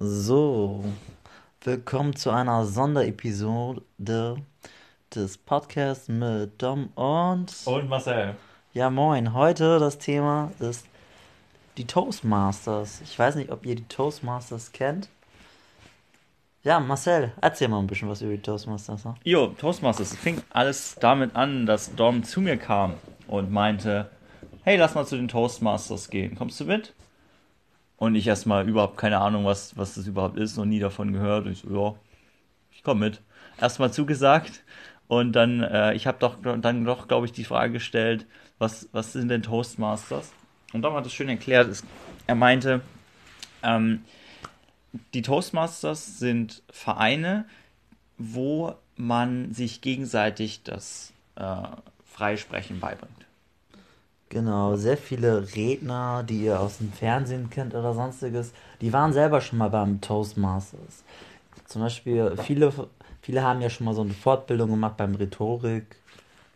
So, willkommen zu einer Sonderepisode des Podcasts mit Dom und. Und Marcel. Ja, moin. Heute das Thema ist die Toastmasters. Ich weiß nicht, ob ihr die Toastmasters kennt. Ja, Marcel, erzähl mal ein bisschen was über die Toastmasters. Ne? Jo, Toastmasters. Es fing alles damit an, dass Dom zu mir kam und meinte: Hey, lass mal zu den Toastmasters gehen. Kommst du mit? Und ich erstmal überhaupt keine Ahnung, was, was das überhaupt ist, noch nie davon gehört. Und ich so, ja, ich komme mit. Erstmal zugesagt. Und dann, äh, ich habe doch dann doch, glaube ich, die Frage gestellt, was, was sind denn Toastmasters? Und Dom hat es schön erklärt. Es, er meinte, ähm, die Toastmasters sind Vereine, wo man sich gegenseitig das äh, Freisprechen beibringt. Genau, sehr viele Redner, die ihr aus dem Fernsehen kennt oder sonstiges, die waren selber schon mal beim Toastmasters. Zum Beispiel, viele, viele haben ja schon mal so eine Fortbildung gemacht beim Rhetorik,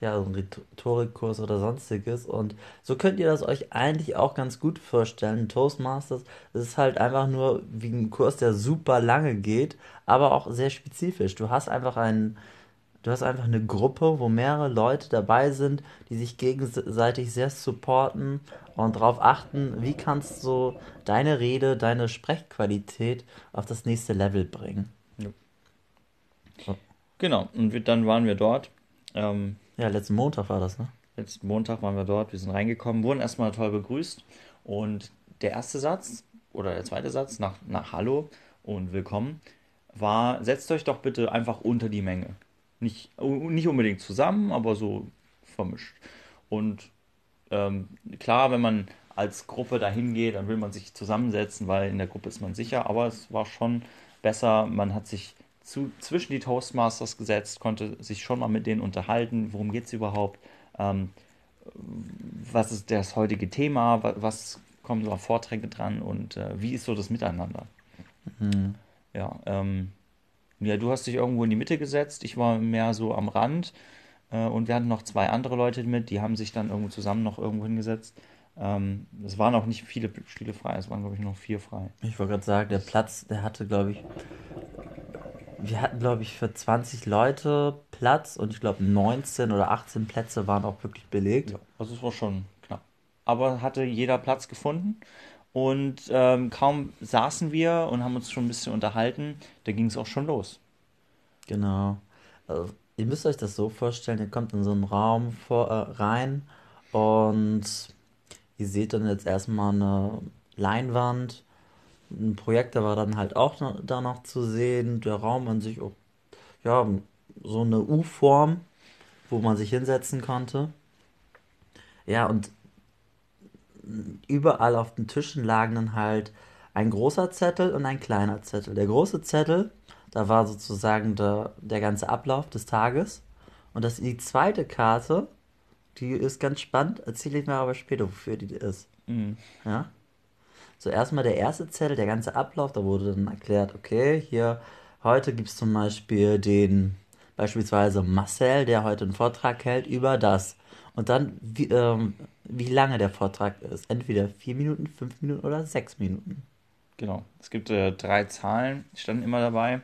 ja, so einen Rhetorikkurs oder sonstiges. Und so könnt ihr das euch eigentlich auch ganz gut vorstellen. Toastmasters ist halt einfach nur wie ein Kurs, der super lange geht, aber auch sehr spezifisch. Du hast einfach einen, du hast einfach eine Gruppe, wo mehrere Leute dabei sind, die sich gegenseitig sehr supporten und darauf achten, wie kannst du deine Rede, deine Sprechqualität auf das nächste Level bringen. Ja. Genau, und dann waren wir dort. Ähm, ja, letzten Montag war das, ne? Letzten Montag waren wir dort, wir sind reingekommen, wurden erstmal toll begrüßt. Und der erste Satz oder der zweite Satz nach, nach Hallo und Willkommen war, setzt euch doch bitte einfach unter die Menge. Nicht, nicht unbedingt zusammen, aber so vermischt. Und ähm, klar, wenn man als Gruppe dahin geht, dann will man sich zusammensetzen, weil in der Gruppe ist man sicher, aber es war schon besser, man hat sich zu, zwischen die Toastmasters gesetzt, konnte sich schon mal mit denen unterhalten, worum geht es überhaupt, ähm, was ist das heutige Thema, was, kommen so Vorträge dran und äh, wie ist so das Miteinander. Mhm. Ja, ähm, ja, du hast dich irgendwo in die Mitte gesetzt, ich war mehr so am Rand äh, und wir hatten noch zwei andere Leute mit, die haben sich dann irgendwo zusammen noch irgendwo hingesetzt. Ähm, es waren auch nicht viele Stühle frei, es waren, glaube ich, noch vier frei. Ich wollte gerade sagen, der Platz, der hatte, glaube ich, wir hatten, glaube ich, für 20 Leute Platz und ich glaube 19 oder 18 Plätze waren auch wirklich belegt. Ja, also es war schon knapp. Aber hatte jeder Platz gefunden und ähm, kaum saßen wir und haben uns schon ein bisschen unterhalten, da ging es auch schon los. Genau. Also, ihr müsst euch das so vorstellen, ihr kommt in so einen Raum vor, äh, rein und ihr seht dann jetzt erstmal eine Leinwand ein Projektor war dann halt auch noch, da noch zu sehen. Der Raum an sich, ja, so eine U-Form, wo man sich hinsetzen konnte. Ja, und überall auf den Tischen lagen dann halt ein großer Zettel und ein kleiner Zettel. Der große Zettel, da war sozusagen der, der ganze Ablauf des Tages. Und das die zweite Karte, die ist ganz spannend, erzähle ich mir aber später, wofür die ist. Mhm. Ja. Zuerst mal der erste Zettel, der ganze Ablauf, da wurde dann erklärt, okay, hier heute gibt es zum Beispiel den, beispielsweise Marcel, der heute einen Vortrag hält über das. Und dann, wie, ähm, wie lange der Vortrag ist. Entweder vier Minuten, fünf Minuten oder sechs Minuten. Genau. Es gibt äh, drei Zahlen, die standen immer dabei.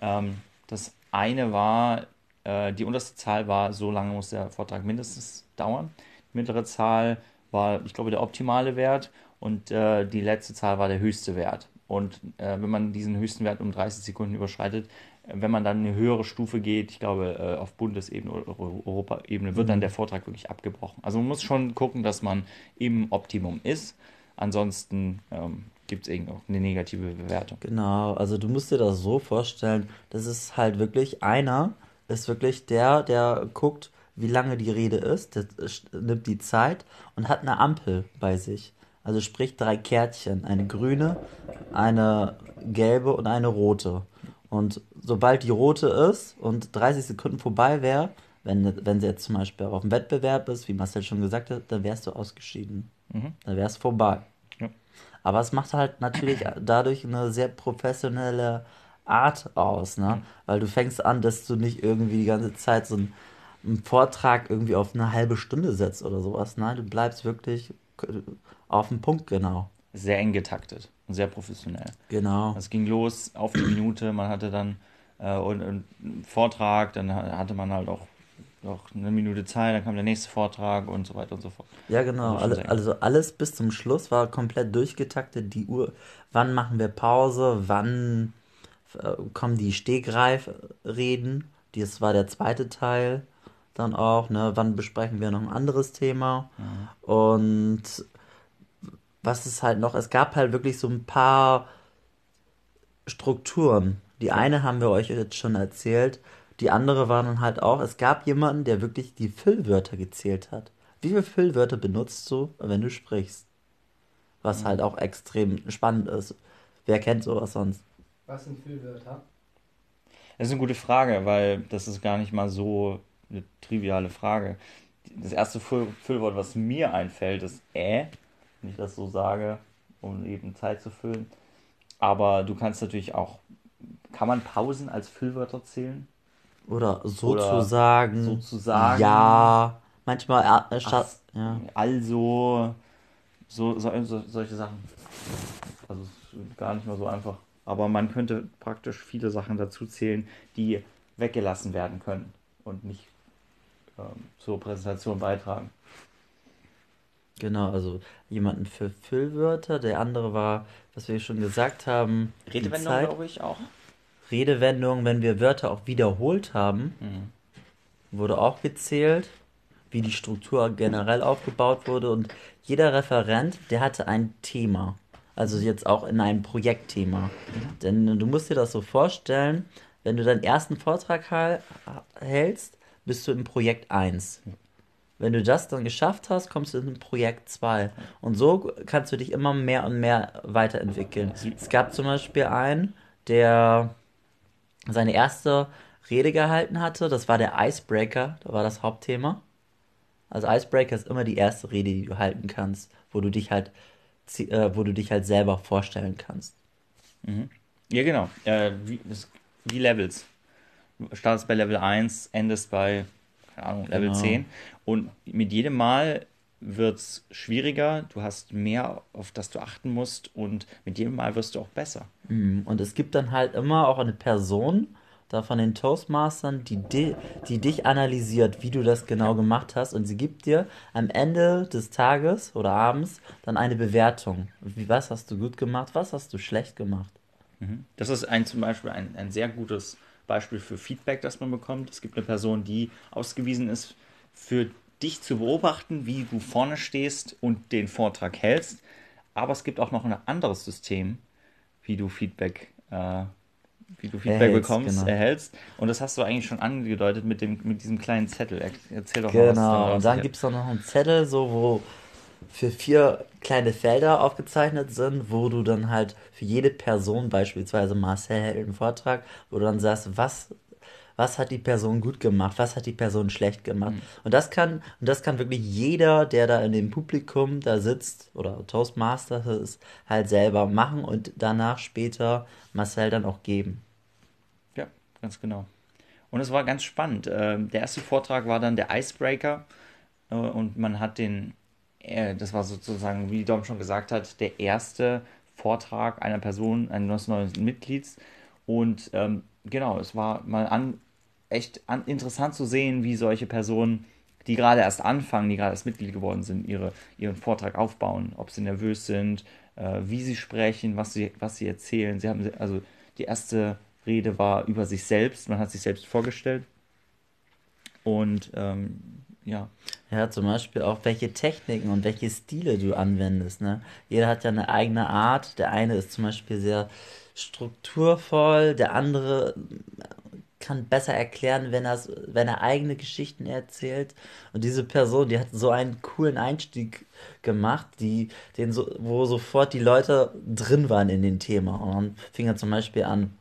Ähm, das eine war, äh, die unterste Zahl war, so lange muss der Vortrag mindestens dauern. Die mittlere Zahl war, ich glaube, der optimale Wert und äh, die letzte Zahl war der höchste Wert. Und äh, wenn man diesen höchsten Wert um 30 Sekunden überschreitet, äh, wenn man dann eine höhere Stufe geht, ich glaube äh, auf Bundesebene oder Europaebene, wird dann mhm. der Vortrag wirklich abgebrochen. Also man muss schon gucken, dass man im Optimum ist. Ansonsten ähm, gibt es eben auch eine negative Bewertung. Genau, also du musst dir das so vorstellen, das ist halt wirklich einer, ist wirklich der, der guckt, wie lange die Rede ist, der nimmt die Zeit und hat eine Ampel bei sich. Also sprich drei Kärtchen, eine grüne, eine gelbe und eine rote. Und sobald die rote ist und 30 Sekunden vorbei wäre, wenn, wenn sie jetzt zum Beispiel auf dem Wettbewerb ist, wie Marcel schon gesagt hat, dann wärst du ausgeschieden. Mhm. Dann es vorbei. Ja. Aber es macht halt natürlich dadurch eine sehr professionelle Art aus, ne? Weil du fängst an, dass du nicht irgendwie die ganze Zeit so einen, einen Vortrag irgendwie auf eine halbe Stunde setzt oder sowas. Nein, du bleibst wirklich auf den Punkt, genau. sehr eng getaktet und sehr professionell. Genau. Es ging los auf die Minute, man hatte dann äh, und, und einen Vortrag, dann hatte man halt auch noch eine Minute Zeit, dann kam der nächste Vortrag und so weiter und so fort. Ja, genau. Also also alles bis zum Schluss war komplett durchgetaktet. Die Uhr, wann machen wir Pause, wann äh, kommen die Stegreifreden. Das war der zweite Teil dann auch. Ne? Wann besprechen wir noch ein anderes Thema? Und was ist halt noch? Es gab halt wirklich so ein paar Strukturen. Die eine haben wir euch jetzt schon erzählt. Die andere war dann halt auch, es gab jemanden, der wirklich die Füllwörter gezählt hat. Wie viele Füllwörter benutzt du, wenn du sprichst? Was halt auch extrem spannend ist. Wer kennt sowas sonst? Was sind Füllwörter? Das ist eine gute Frage, weil das ist gar nicht mal so eine triviale Frage. Das erste Füll Füllwort, was mir einfällt, ist äh, wenn ich das so sage, um eben Zeit zu füllen. Aber du kannst natürlich auch, kann man Pausen als Füllwörter zählen? Oder Oder sozusagen. sozusagen. Ja. Manchmal äh. Ach, Ja. Also, so, so, so, solche Sachen. Also gar nicht mal so einfach. Aber man könnte praktisch viele Sachen dazu zählen, die weggelassen werden können und nicht zur Präsentation beitragen. Genau, also jemanden für Füllwörter. Der andere war, was wir schon gesagt haben, Redewendung, Zeit. glaube ich, auch. Redewendung, wenn wir Wörter auch wiederholt haben, Mhm. wurde auch gezählt, wie die Struktur generell aufgebaut wurde. Und jeder Referent, der hatte ein Thema. Also jetzt auch in einem Projektthema. Denn du musst dir das so vorstellen, wenn du deinen ersten Vortrag hältst, bist du im Projekt 1. Wenn du das dann geschafft hast, kommst du in Projekt 2. Und so kannst du dich immer mehr und mehr weiterentwickeln. Es gab zum Beispiel einen, der seine erste Rede gehalten hatte. Das war der Icebreaker, da war das Hauptthema. Also Icebreaker ist immer die erste Rede, die du halten kannst, wo du dich halt, äh, wo du dich halt selber vorstellen kannst. Ja, genau. Äh, wie, das, wie Levels. Startest bei Level 1, endest bei, keine Ahnung, Level Genau. 10. Und mit jedem Mal wird es schwieriger, du hast mehr, auf das du achten musst und mit jedem Mal wirst du auch besser. Mhm. Und es gibt dann halt immer auch eine Person, da von den Toastmastern, die, di die dich analysiert, wie du das genau gemacht hast. Und sie gibt dir am Ende des Tages oder abends dann eine Bewertung. Wie, was hast du gut gemacht, was hast du schlecht gemacht. Das ist ein, zum Beispiel ein, ein sehr gutes Beispiel für Feedback, das man bekommt. Es gibt eine Person, die ausgewiesen ist, für dich zu beobachten, wie du vorne stehst und den Vortrag hältst. Aber es gibt auch noch ein anderes System, wie du Feedback, äh, wie du Feedback Erhältst, bekommst, genau. erhältst. Und das hast du eigentlich schon angedeutet mit, dem, mit diesem kleinen Zettel. Er- Erzähl doch mal was Genau, und dann gibt es noch einen Zettel, so wo für vier kleine Felder aufgezeichnet sind, wo du dann halt für jede Person, beispielsweise Marcel hält einen Vortrag, wo du dann sagst, was, was hat die Person gut gemacht, was hat die Person schlecht gemacht. Und das kann, und das kann wirklich jeder, der da in dem Publikum da sitzt oder Toastmaster ist, halt selber machen und danach später Marcel dann auch geben. Ja, ganz genau. Und es war ganz spannend. Ähm, Der erste Vortrag war dann der Icebreaker äh, und man hat den, äh, das war sozusagen, wie Dom schon gesagt hat, der erste Vortrag einer Person, eines neuen Mitglieds. Und ähm, genau, es war mal an, echt an, interessant zu sehen, wie solche Personen, die gerade erst anfangen, die gerade erst Mitglied geworden sind, ihre, ihren Vortrag aufbauen, ob sie nervös sind, äh, wie sie sprechen, was sie, was sie erzählen. Sie haben, also die erste Rede war über sich selbst, man hat sich selbst vorgestellt. Und ähm, ja, Ja, zum Beispiel auch welche Techniken und welche Stile du anwendest, ne? Jeder hat ja eine eigene Art. Der eine ist zum Beispiel sehr strukturvoll, der andere kann besser erklären, wenn er, wenn er eigene Geschichten erzählt. Und diese Person, die hat so einen coolen Einstieg gemacht, die, den so, wo sofort die Leute drin waren in dem Thema. Und dann fing er zum Beispiel an,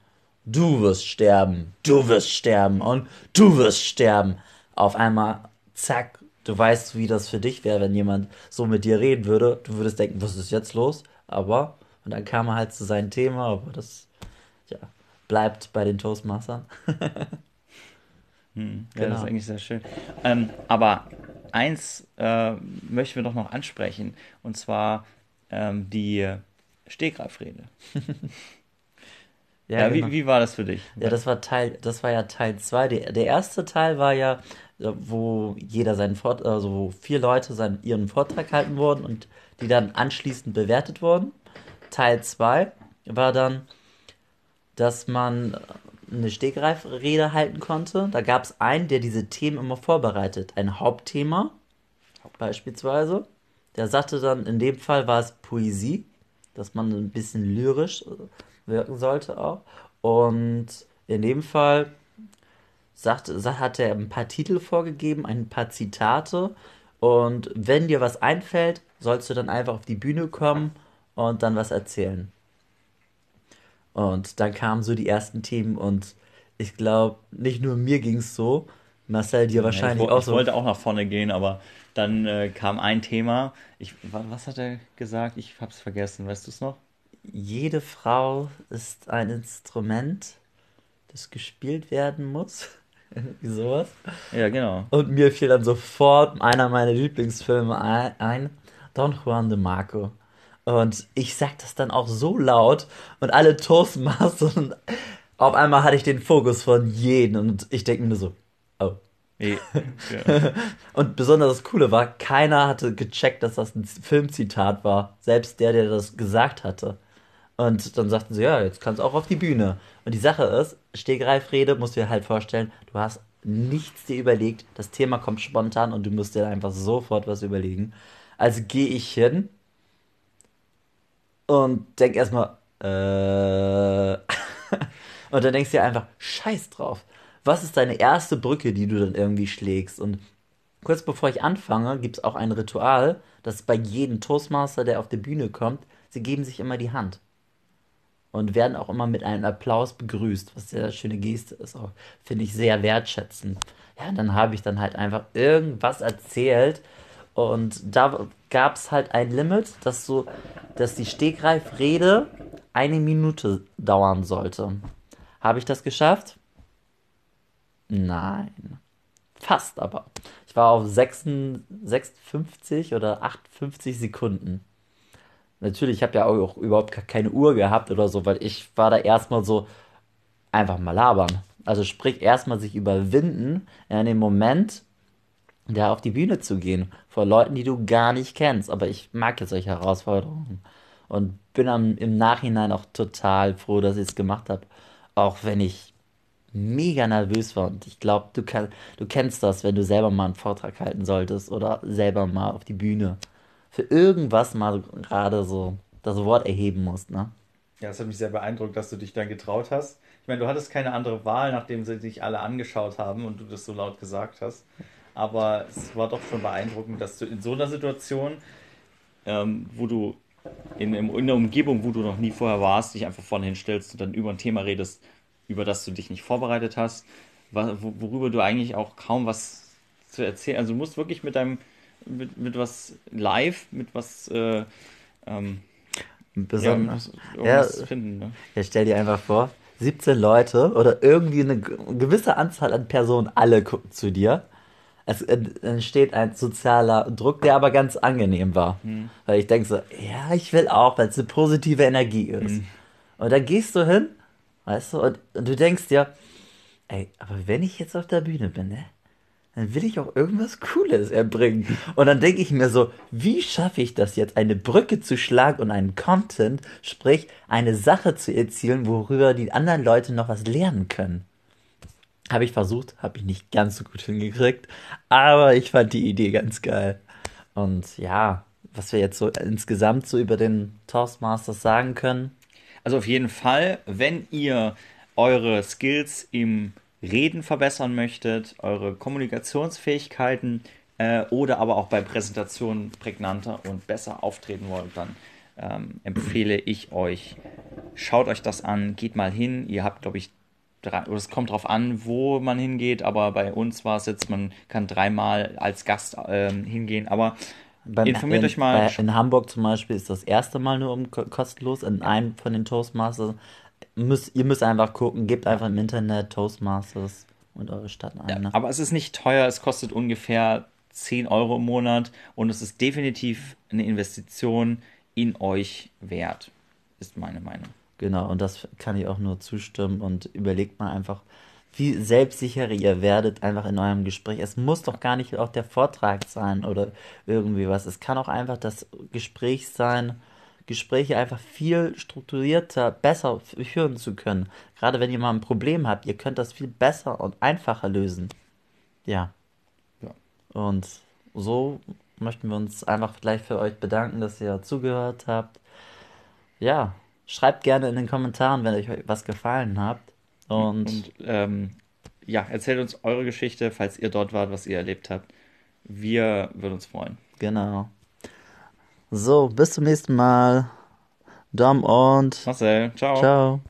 du wirst sterben, du wirst sterben und du wirst sterben. Auf einmal, zack, du weißt, wie das für dich wäre, wenn jemand so mit dir reden würde. Du würdest denken, was ist jetzt los? Aber, und dann kam er halt zu seinem Thema, aber das, ja, bleibt bei den Toastmastern. Ja, Genau. das ist eigentlich sehr schön. Ähm, aber eins äh, möchten wir doch noch ansprechen. Und zwar ähm, die Stegreifrede. ja, ja genau. wie, wie war das für dich? Ja, das war Teil, das war ja Teil 2. Der, der erste Teil war ja, wo jeder seinen Vortrag, also wo vier Leute seinen, ihren Vortrag halten wurden und die dann anschließend bewertet wurden. Teil 2 war dann, dass man eine Stegreifrede halten konnte. Da gab es einen, der diese Themen immer vorbereitet. Ein Hauptthema, beispielsweise. Der sagte dann, in dem Fall war es Poesie, dass man ein bisschen lyrisch wirken sollte auch. Und in dem Fall sagte, hat er ein paar Titel vorgegeben, ein paar Zitate. Und wenn dir was einfällt, sollst du dann einfach auf die Bühne kommen und dann was erzählen. Und dann kamen so die ersten Themen und ich glaube, nicht nur mir ging es so, Marcel dir wahrscheinlich ja, ich, auch so. Ich wollte auch nach vorne gehen, aber dann äh, kam ein Thema. Ich, was hat er gesagt? Ich habe es vergessen. Weißt du es noch? Jede Frau ist ein Instrument, das gespielt werden muss. Sowas. Ja, genau. Und mir fiel dann sofort einer meiner Lieblingsfilme ein, Don Juan de Marco. Und ich sag das dann auch so laut und alle Toastmasters und auf einmal hatte ich den Fokus von jedem und ich denke mir so, oh. Ja. und besonders das Coole war, keiner hatte gecheckt, dass das ein Filmzitat war. Selbst der, der das gesagt hatte. Und dann sagten sie, ja, jetzt kannst du auch auf die Bühne. Und die Sache ist, Stegreifrede musst du dir halt vorstellen, du hast nichts dir überlegt, das Thema kommt spontan und du musst dir einfach sofort was überlegen. Also gehe ich hin und denk erstmal, äh. und dann denkst du dir einfach, scheiß drauf. Was ist deine erste Brücke, die du dann irgendwie schlägst? Und kurz bevor ich anfange, gibt es auch ein Ritual, das bei jedem Toastmaster, der auf die Bühne kommt, sie geben sich immer die Hand. Und werden auch immer mit einem Applaus begrüßt, was sehr schöne Geste ist. Auch finde ich sehr wertschätzend. Ja, und dann habe ich dann halt einfach irgendwas erzählt, und da gab es halt ein Limit, dass so, dass die Stegreifrede eine Minute dauern sollte. Habe ich das geschafft? Nein. Fast aber. Ich war auf 56 oder 58 Sekunden. Natürlich, ich habe ja auch überhaupt keine Uhr gehabt oder so, weil ich war da erstmal so einfach mal labern. Also sprich erstmal sich überwinden in dem Moment, da auf die Bühne zu gehen vor Leuten, die du gar nicht kennst. Aber ich mag jetzt solche Herausforderungen und bin am, im Nachhinein auch total froh, dass ich es gemacht habe. Auch wenn ich mega nervös war und ich glaube, du, du kennst das, wenn du selber mal einen Vortrag halten solltest oder selber mal auf die Bühne für irgendwas mal gerade so das Wort erheben musst, ne? Ja, es hat mich sehr beeindruckt, dass du dich dann getraut hast. Ich meine, du hattest keine andere Wahl, nachdem sie dich alle angeschaut haben und du das so laut gesagt hast aber es war doch schon beeindruckend, dass du in so einer Situation, ähm, wo du in, in einer Umgebung, wo du noch nie vorher warst, dich einfach vorne hinstellst und dann über ein Thema redest, über das du dich nicht vorbereitet hast, worüber du eigentlich auch kaum was zu erzählen. Also du musst wirklich mit deinem, mit, mit was live, mit was äh, ähm, besonders ja, ja, finden. Ne? Ja, stell dir einfach vor, 17 Leute oder irgendwie eine gewisse Anzahl an Personen, alle gucken zu dir es entsteht ein sozialer Druck, der aber ganz angenehm war. Mhm. Weil ich denke so, ja, ich will auch, weil es eine positive Energie ist. Mhm. Und dann gehst du hin, weißt du, und, und, du denkst dir, ey, aber wenn ich jetzt auf der Bühne bin, ne, dann will ich auch irgendwas Cooles erbringen. Und dann denke ich mir so, wie schaffe ich das jetzt, eine Brücke zu schlagen und einen Content, sprich eine Sache zu erzielen, worüber die anderen Leute noch was lernen können. Habe ich versucht, habe ich nicht ganz so gut hingekriegt, aber ich fand die Idee ganz geil. Und ja, was wir jetzt so insgesamt so über den Toastmasters sagen können. Also auf jeden Fall, wenn ihr eure Skills im Reden verbessern möchtet, eure Kommunikationsfähigkeiten äh, oder aber auch bei Präsentationen prägnanter und besser auftreten wollt, dann ähm, empfehle ich euch, schaut euch das an, geht mal hin. Ihr habt, glaube ich, drei, oder es kommt darauf an, wo man hingeht, aber bei uns war es jetzt, man kann dreimal als Gast ähm, hingehen, aber Beim, informiert in, euch mal. Bei, in Hamburg zum Beispiel ist das erste Mal nur um, kostenlos, in einem von den Toastmasters. Müsst, ihr müsst einfach gucken, gebt einfach im Internet Toastmasters und eure Stadt ein. Ja, ne? Aber es ist nicht teuer, es kostet ungefähr 10 Euro im Monat und es ist definitiv eine Investition in euch wert, ist meine Meinung. Genau, und das kann ich auch nur zustimmen und überlegt mal einfach, wie selbstsicherer ihr werdet einfach in eurem Gespräch. Es muss doch gar nicht auch der Vortrag sein oder irgendwie was. Es kann auch einfach das Gespräch sein, Gespräche einfach viel strukturierter, besser führen zu können. Gerade wenn ihr mal ein Problem habt, ihr könnt das viel besser und einfacher lösen. Ja. Ja. Und so möchten wir uns einfach vielleicht für euch bedanken, dass ihr zugehört habt. Ja, schreibt gerne in den Kommentaren, wenn euch was gefallen hat. Und, Und ähm, ja, erzählt uns eure Geschichte, falls ihr dort wart, was ihr erlebt habt. Wir würden uns freuen. genau. So, bis zum nächsten Mal. Dom und Marcel, ciao. ciao.